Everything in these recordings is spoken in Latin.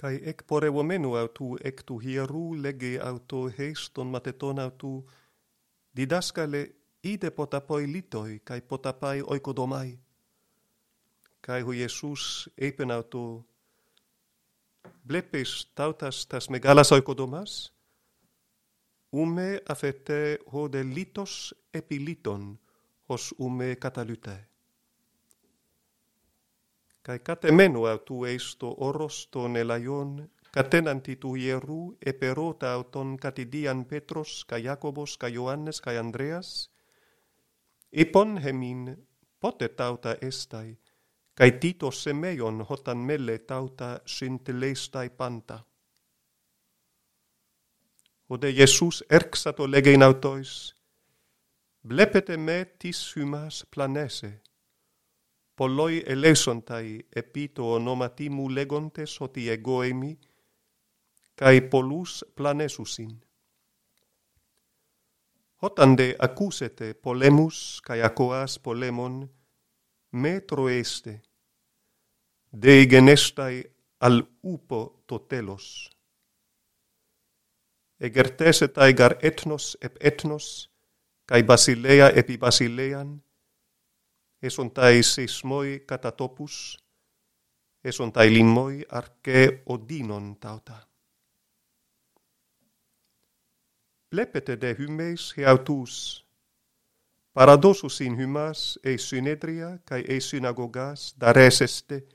kai ek porevo menu autu ek tu hieru lege auto heiston mateton autu. Didaskale ide potapoi litoi kai potapai oikodomai. Kai ho Jesus epen auto. Blepis tautas tas megalas oikodomas. Ume afete ho de litos epiliton os ume katalytae. Kai katemenu autu eisto oroston elaion, katenanti tu hieru, perota auton katidian Petros, kai Jakobos, kai Ioannes, kai Andreas, ipon hemin pote tauta estai, kai Tito semeion hotan melle tauta scintileistai panta. Ode Iesus erxato legein autois, blepete me tis humas planese, polloi elesontai epito onomatimu legontes oti egoemi, cae polus planesusin. Hotande accusete polemus cae acoas polemon, metro este, de genestai al upo totelos. Egertesetai gar etnos ep etnos, cae basilea epi basilean, eson εσονται σεισμοί κατά τόπους, εσονται λιμμοί αρκέ οδύνων τάωτα. Βλέπετε δε χυμές εαυτούς, παραδόσους ειν χυμάς hymas συνέδρια synedria kai συναγωγάς δαρέσεστε,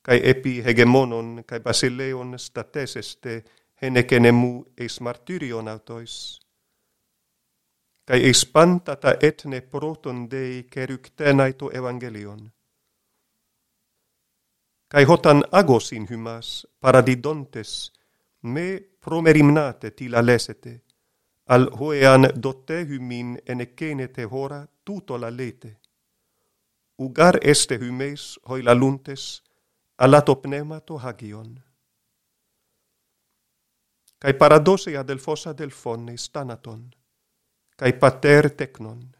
καί επί epi hegemonon βασιλέων στατέσεστε, stateseste εκενεμού εις μαρτύριον αυτοίς, kai expantata etne proton Dei keryktenai to evangelion. Kai hotan agos in hymas paradidontes, me promerimnate tila lesete, al hoean dotte humin ene te hora tuto la lete. Ugar este hymeis hoi la luntes, alato to hagion. Kai paradosia del fossa del fonne stanaton, kai pater teknon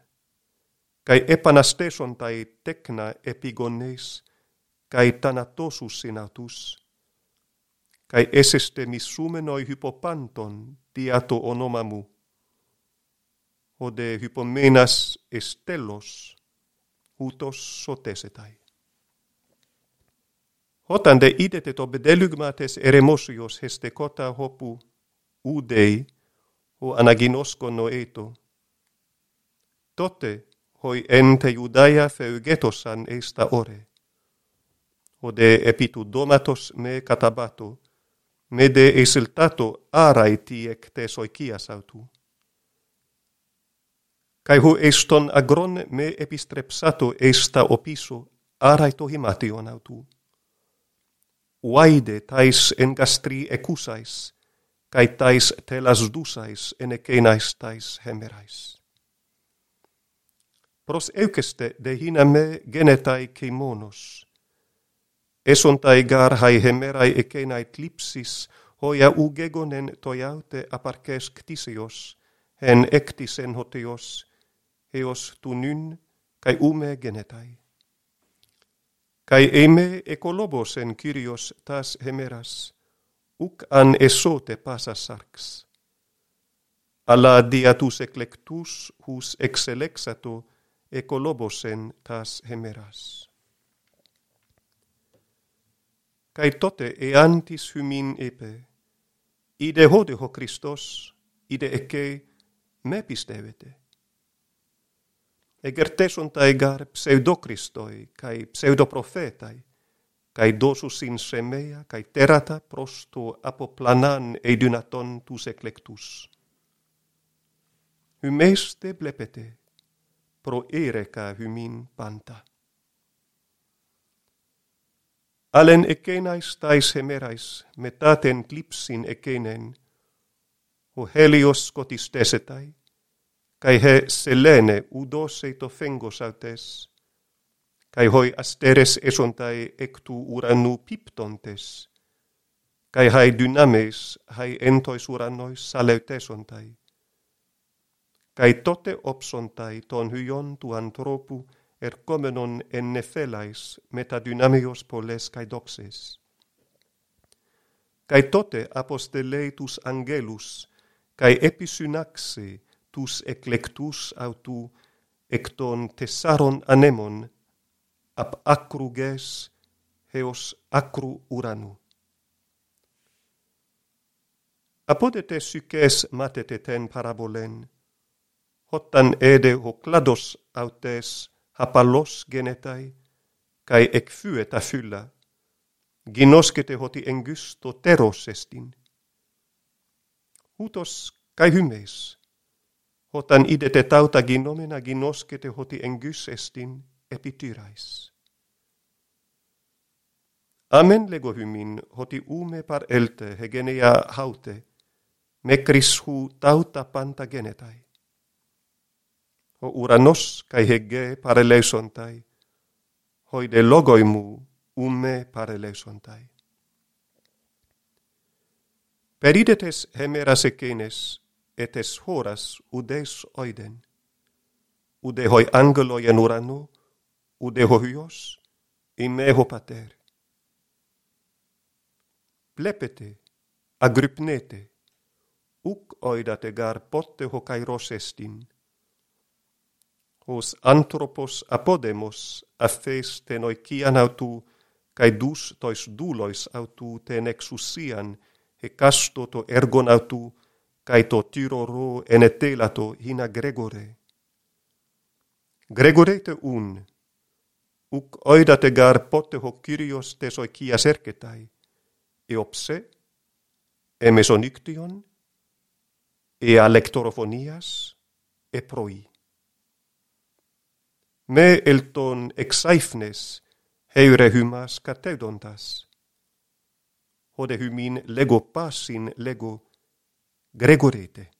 kai epanasteson tai tekna epigones kai tanatosus sinatus kai eseste missumenoi hypopanton diato onomamu. Ode hypomenas estelos utos sotesetai. Hotan de idete to bedelugmates eremosios hestekota hopu udei o anaginosko noeto eto tote hoi ente judaia feugetosan eista ore. Ode epitu domatos me katabato, me de esiltato arai tiek te soikias autu. Kai hu eston agron me epistrepsato eista opiso arai tohimation autu. Uaide tais en gastri ecusais, kai tais telas dusais en ekenais tais hemerais pros eukeste de hina me genetai kemonos. Esontai garhai hemerai ekenai tlipsis, hoia ugegonen toiaute aparkes ktisios, hen ektisen hotios, heos tu nyn, kai ume genetai. Kai eime ekolobos en kyrios tas hemeras, uk an esote pasas sarx. Alla diatus eclectus hus exelexato, ekolobosen tas hemeras. Kai tote e antis humin epe, ide hode ho Christos, ide eke me pistevete. Egerteson ta egar pseudokristoi, kai pseudoprofetai, kai dosus in semea, kai terata prosto apoplanan eidunaton tus eclectus. Hymeste blepete, pro ereka hymin panta. Alen ekenais tais hemerais metaten klipsin ekenen, o helios kotistesetai, kai he selene udose to fengos autes, kai hoi asteres esontai ectu uranu piptontes, kai hai dynames hai entois uranois saleutesontai, Kai tote opsontai ton hyon tu anthropu ercomenon en nephelais metadynamios poles kai doxes. Kai tote apostelei tus angelus kai episynaxe tus eklektus autu ekton tesaron anemon ap acruges heos acru uranu. Apodete syces matete ten parabolen hotan ede hoklados autes hapalos genetai, kai a fylla, ginoskete hoti engysto teros estin. Hutos kai hymeis, hotan idete tauta ginomena ginoskete hoti engus estin epityrais. Amen lego hymin hoti ume par elte hegenia haute, mekris hu tauta panta genetai o uranos kai hege parelesontai hoi de logoi ume umme parelesontai peridetes hemeras ekenes et horas udes oiden. Ude hoi angeloi en urano ude hoios imeho pater. Plepete agrypnete uc oidate gar potte hoc aeros estin hos anthropos apodemos affes ten oikian autu kai dus tois dulois autu ten exusian e casto to ergon autu kai to tyro ro enetelato hina gregore. Te un uc oidate gar pote ho kyrios tes oikias erketai e opse e mesoniction e alectorofonias e proi ne elton exaifnes heure humas catedontas. Hode humin lego passin lego gregorete.